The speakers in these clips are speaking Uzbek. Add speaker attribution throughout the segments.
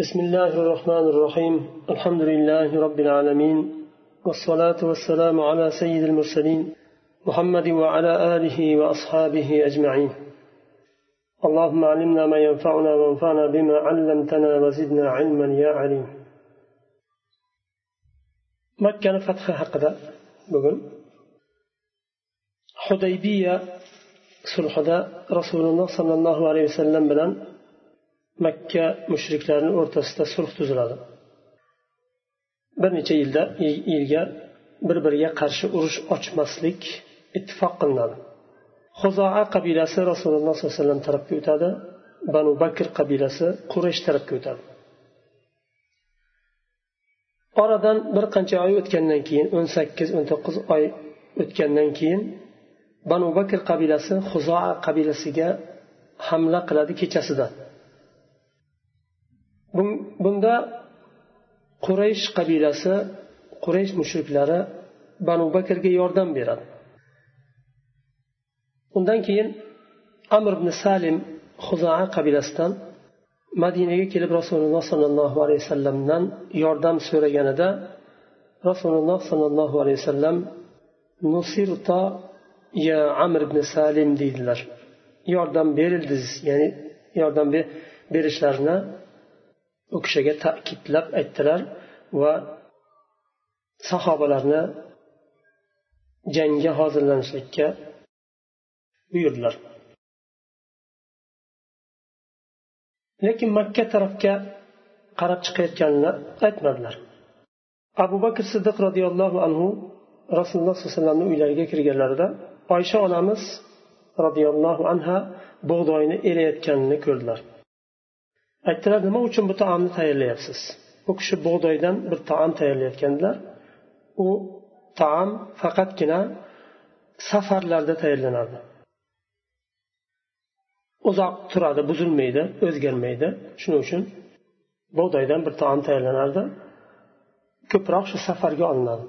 Speaker 1: بسم الله الرحمن الرحيم الحمد لله رب العالمين والصلاة والسلام على سيد المرسلين محمد وعلى آله وأصحابه أجمعين اللهم علمنا ما ينفعنا وانفعنا بما علمتنا وزدنا علما يا عليم مكة فتح حقدا بقول حديبية sulhida rasululloh sollallohu alayhi vasallam bilan makka mushriklarini o'rtasida sulh tuziladi. Bir necha yilda yilga bir biriga qarshi urush ochmaslik ittifoq qilinadi. Huzoa qabilasi rasululloh sollallohu alayhi vasallam tarafga o'tadi. Banu bakr qabilasi quraysh tarafga o'tadi. Oradan bir qancha oy o'tgandan keyin o'n sakkiz o'n to'qqiz oy o'tgandan keyin banu bakr qabilasi huzoa qabilasiga hamla qiladi kechasida. Bunda quraysh qabilasi quraysh mushriklari banu bakrga yordam beradi. Undan keyin amr ibn salim huzaa qabilasidan madinaga kelib rasululloh sollallohu alayhi vasallamdan yordam so'raganida rasululloh sollallohu alayhi vasallam nusirta ya amr ibn salim deydilar. Yordam berildiz ya'ni yordam berishlarini u kishiga ta'kidlab aytdilar va sahobalarni jangga hozirlanishlikka buyurdilar. Lekin makka tarafga qarab chiqayotganini aytmadilar. Abu bakr siddiq roziyallohu anhu rasululloh sollallohu alayhi vasallamni uylariga kirganlarida oysha onamiz roziyallohu anha bug'doyni erayotganini ko'rdilar. Aytdilar nima uchun bu taomni tayyorlayapsiz? U kishi bug'doydan bir taom tayyorlayotgandilar. U taom faqatgina safarlarda tayyorlanardi uzoq turadi buzilmaydi o'zgarmaydi. Shuning uchun bug'doydan bir taom tayyorlanardi ko'proq shu safarga olinadi.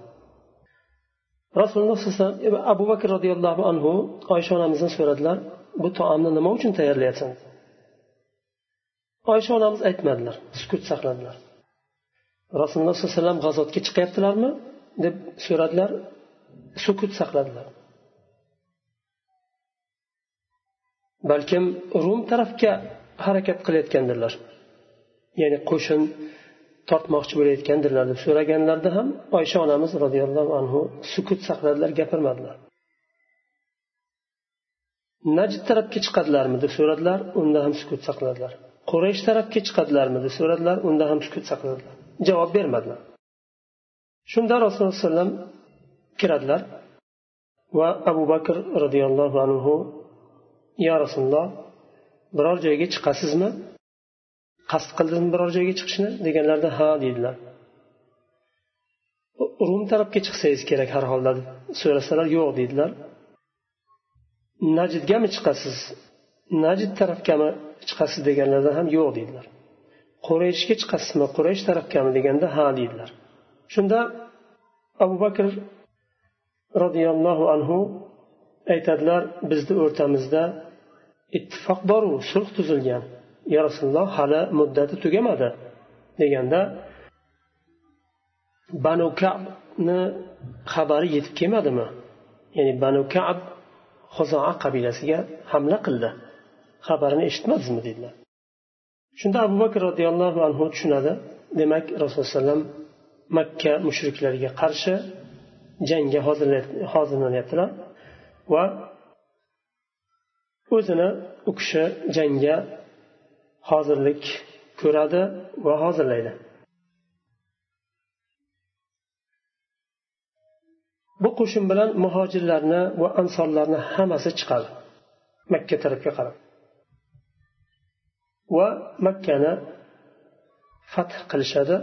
Speaker 1: Rasululloh sallallohu alayhi vasallam abu bakr roziyallohu anhu oysha onamizdan so'radilar bu taomni nima uchun tayyorlayapsan? Oysha onamiz aytmadilar sukut saqladilar. Rasululloh sollallohu alayhi vasallam g'azotga chiqyaptilarmi deb so'radilar sukut saqladilar. Balkim rum tarafga harakat qilayotgandirlar. Ya'ni qo'shin tortmoqchi bo'layotgandirlar deb so'raganlarida ham oysha onamiz roziyallohu anhu sukut saqladilar gapirmadilar. Najd tarafga chiqadilarmi deb so'radilar unda ham sukut saqladilar. Quraysh tarafga chiqadilarmi deb so'radilar unda ham sukut saqladilar javob bermadilar. Shunda rasululloh alayhi vasallam kiradilar va abu bakr roziyallohu anhu yo rasululloh biror joyga chiqasizmi? Qasd qildimi biror joyga chiqishni? deganlarida ha deydilar. Rum tarafga chiqsangiz kerak har holda so'rasalar yo'q deydilar. Najdgami chiqasiz? Najd tarafgami chiqasiz deganlarida ham yo'q deydilar. Qurayshga chiqasizmi? Quraysh tarafgami deganda ha deydilar. Shunda abu bakr roziyallohu anhu aytadilar bizni o'rtamizda ittifoq boru sulh tuzilgan. Ya rasululloh hali muddati tugamadi deganda banu kabni xabari yetib kelmadimi? Ya'ni banu kab huzoa qabilasiga hamla qildi. Xabarini eshitmadizmi dedilar. Shunda abu bakr roziyallohu anhu tushunadi. Demak rasululloh alayhi makka mushriklariga qarshi jangga hozirlanyaptilar va o'zini u kishi jangga hozirlik ko'radi va hozirlaydi. Bu qo'shin bilan muhojirlarni va ansorlarni hammasi chiqadi. Makka tarafga qarab. Va makkani fath qilishadi.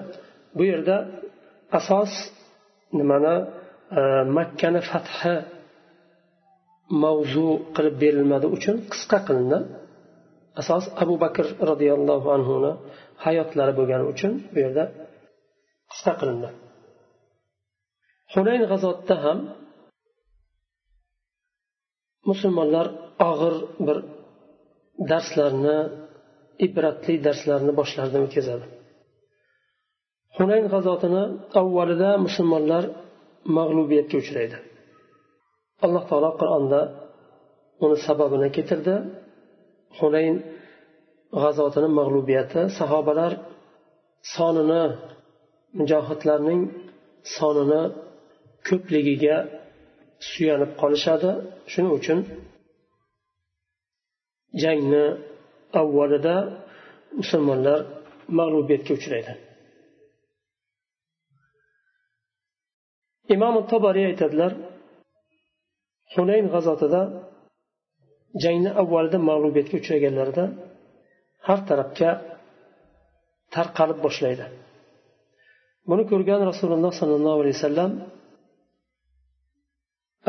Speaker 1: Bu yerda asos nimani e, makkani fathi mavzu qilib berilmadi uchun qisqa qilindi. Asos abu bakr roziyallohu anhuni hayotlari bo'lgani uchun bu yerda qisqa qilindi. Hunayn g'azotida ham musulmonlar og'ir bir darslarni ibratli darslarni boshlaridan o'tkazadi. Hunayn g'azotini avvalida musulmonlar mag'lubiyatga uchraydi. Alloh taolo qur'onda uni sababini keltirdi. Hunayn g'azotini mag'lubiyati sahobalar sonini mujohidlarning sonini ko'pligiga suyanib qolishadi. Shuning uchun jangni avvalida musulmonlar mag'lubiyatga uchraydi. Imom tobariy aytadilar hunayn g'azotida jangni avvalida mag'lubiyatga uchraganlarida har tarafga tarqalib boshlaydi. Buni ko'rgan rasululloh sollallohu alayhi vasallam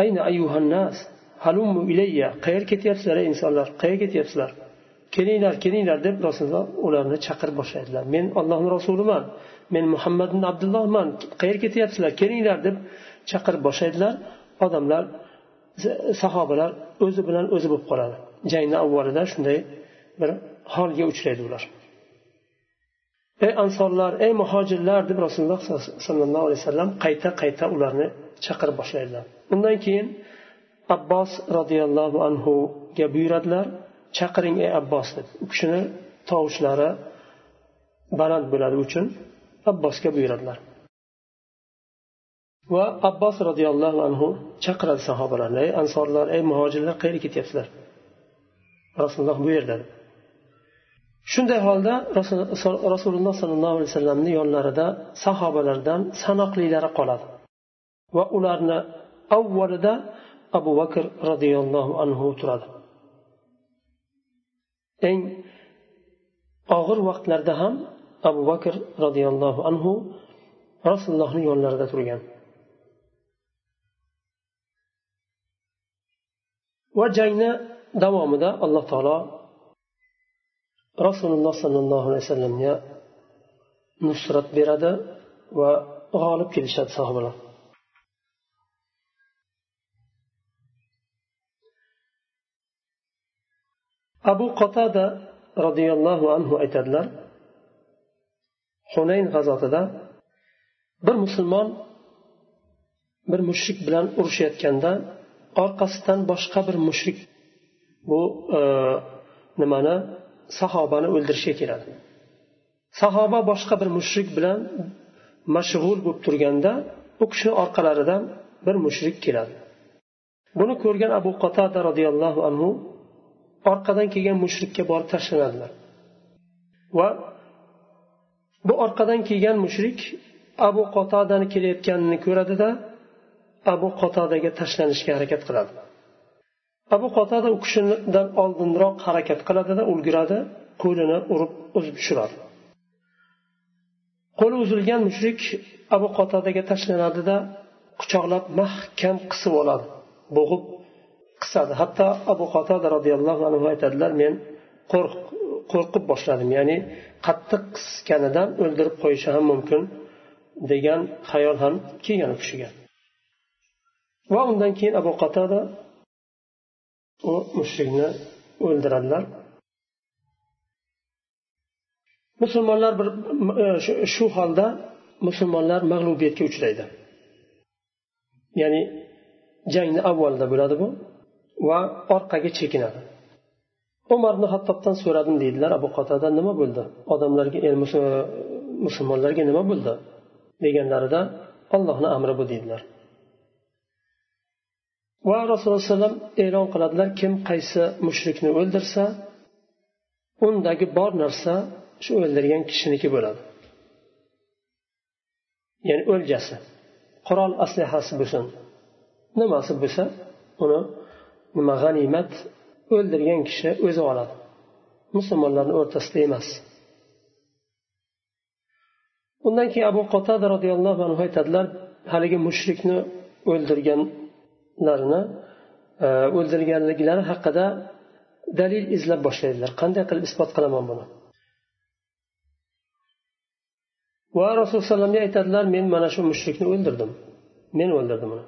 Speaker 1: ayna ayyuhannas halummu ilayya qayerga ketyapsizlar ey insonlar qayerga ketyapsizlar? Kelinglar kelinglar deb rasululloh ularni chaqirib boshlaydilar. Men ollohni rasuliman. Men muhammad ibn abdullohman qayerga ketyapsizlar? Kelinglar deb chaqirib boshlaydilar. Odamlar sahobalar o'zi bilan o'zi bo'lib qoladi. Jangni avvalida shunday bir holga uchraydi ular. Ey ansorlar ey muhojirlar deb rasululloh sollallohu alayhi vasallam qayta qayta ularni chaqirib boshlaydilar. Undan keyin abbos roziyallohu anhuga buyuradilar. Chaqiring ey abbos deb. U kishini tovushlari baland bo'ladi uchun abbosga buyuradilar. Va abbos roziyallohu anhu chaqiradi sahobalarni. Ey ansorlar ey muhojirlar qayerga ketyapsizlar? Rasululloh bu yerda shunday holda rasululloh sollallohu alayhi vasallamni yonlarida sahobalardan sanoqlilari qoladi. Va ularni avvalida abu bakr roziyallohu anhu turadi. Eng og'ir vaqtlarda ham abu bakr roziyallohu anhu rasulullohni yonlarida turgan. Va jangni davomida alloh taolo rasululloh sollallohu alayhi vasallamga nusrat beradi va g'olib kelishadi sahobalar. Abu qotada roziyallohu anhu aytadilar hunayn g'azotida bir musulmon bir mushrik bilan urushayotganda orqasidan boshqa bir mushrik bu e, nimani sahobani o'ldirishga keladi. Sahoba boshqa bir mushrik bilan mashg'ul bo'lib turganda u kishini orqalaridan bir mushrik keladi. Buni ko'rgan abu qotada roziyallohu anhu orqadan kelgan mushrikka borib tashlanadilar va bu orqadan kelgan mushrik abu qotodani kelayotganini ko'radida abu qotodaga tashlanishga harakat qiladi. Abu qotoda u kishidan oldinroq harakat qiladida ulguradi qo'lini urib uzib tushiradi. Qo'li uzilgan mushrik abu qotodaga tashlanadida quchoqlab mahkam qisib oladi bo'g'ib qisadi hatto abu qotada roziyallohu anhu aytadilar men qo'rqib boshladim ya'ni qattiq qisganidan o'ldirib qo'yishi ham mumkin degan xayol ham kelgan u kishiga. Va undan keyin abu qatada u mushrikni o'ldiradilar. Musulmonlar bir e, shu holda musulmonlar mag'lubiyatga uchraydi. Ya'ni jangni avvalida bo'ladi bu. Va orqaga chekinadi. Umar ibn hattobdan so'radim deydilar abu qatada nima bo'ldi? Odamlarga er, musulmonlarga nima bo'ldi? deganlarida ollohni amri bu deydilar. Va rasululloh alayhi vasallam e'lon qiladilar kim qaysi mushrikni o'ldirsa undagi bor narsa shu o'ldirgan kishiniki bo'ladi. Ya'ni o'ljasi qurol aslihasi bo'lsin nimasi bo'lsa uni nima g'animat o'ldirgan kishi o'zi oladi. Musulmonlarni o'rtasida emas. Undan keyin abu qotada roziyallohu anhu aytadilar haligi mushrikni o'ldirganlarini e, o'ldirganliklari haqida dalil izlab boshlaydilar. Qanday qilib isbot qilaman buni? Va rasululloh alayhivasallamga aytadilar men mana shu mushrikni o'ldirdim. Men o'ldirdim uni.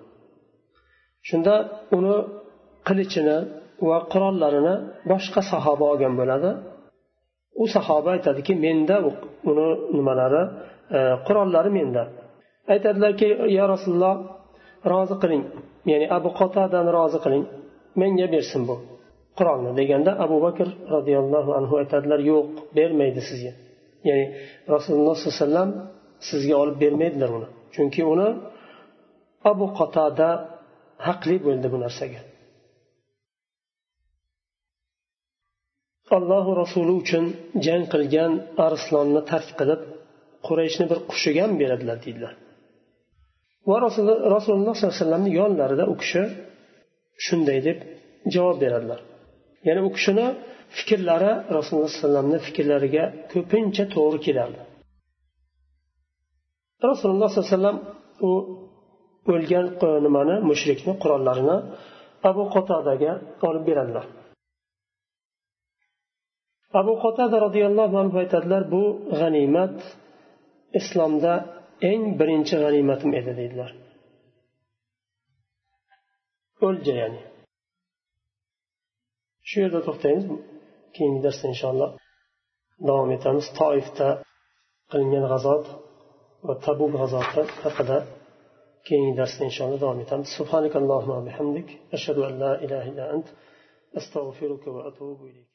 Speaker 1: Shunda uni qilichini va qurollarini boshqa sahoba olgan bo'ladi. U sahoba aytadiki menda uni nimalari e, qurollari menda. Aytadilarki yo rasululloh rozi qiling. Ya'ni abu qotadani rozi qiling. Menga bersin bu qurolni. deganda abu bakr roziyallohu anhu aytadilar yo'q bermaydi sizga. Ya'ni rasululloh sollallohu alayhi vasallam sizga olib bermaydilar uni. Chunki uni abu qotada haqli bo'ldi bu narsaga. Allohu rasuli uchun jang qilgan arslonni tark qilib qurayshni bir qushiga ham beradilar deydilar. Va rasululloh sollallohu alayhi vasallamni yonlarida u kishi shunday deb javob beradilar. Ya'ni u kishini fikrlari rasululloh sallallohu alayhi vasallamni fikrlariga ko'pincha to'g'ri kelardi. Rasululloh sollallohu alayhi vasallam u o'lgan nimani mushrikni qurollarini abu qotodaga olib beradilar. Abu qotada roziyallohu anhu aytadilar bu g'animat islomda eng birinchi g'animatim edi deydilar. O'lja ya'ni. Shu yerda to'xtaymiz. Keyingi darsda inshaalloh davom etamiz. Toifda qilingan g'azot va tabuk g'azoti haqida keyingi darsda inshaalloh davom etamiz. Subhanakallohumma bihamdik. Ashhadu an la ilaha illa ant. Astag'firuka va atubu ilayk.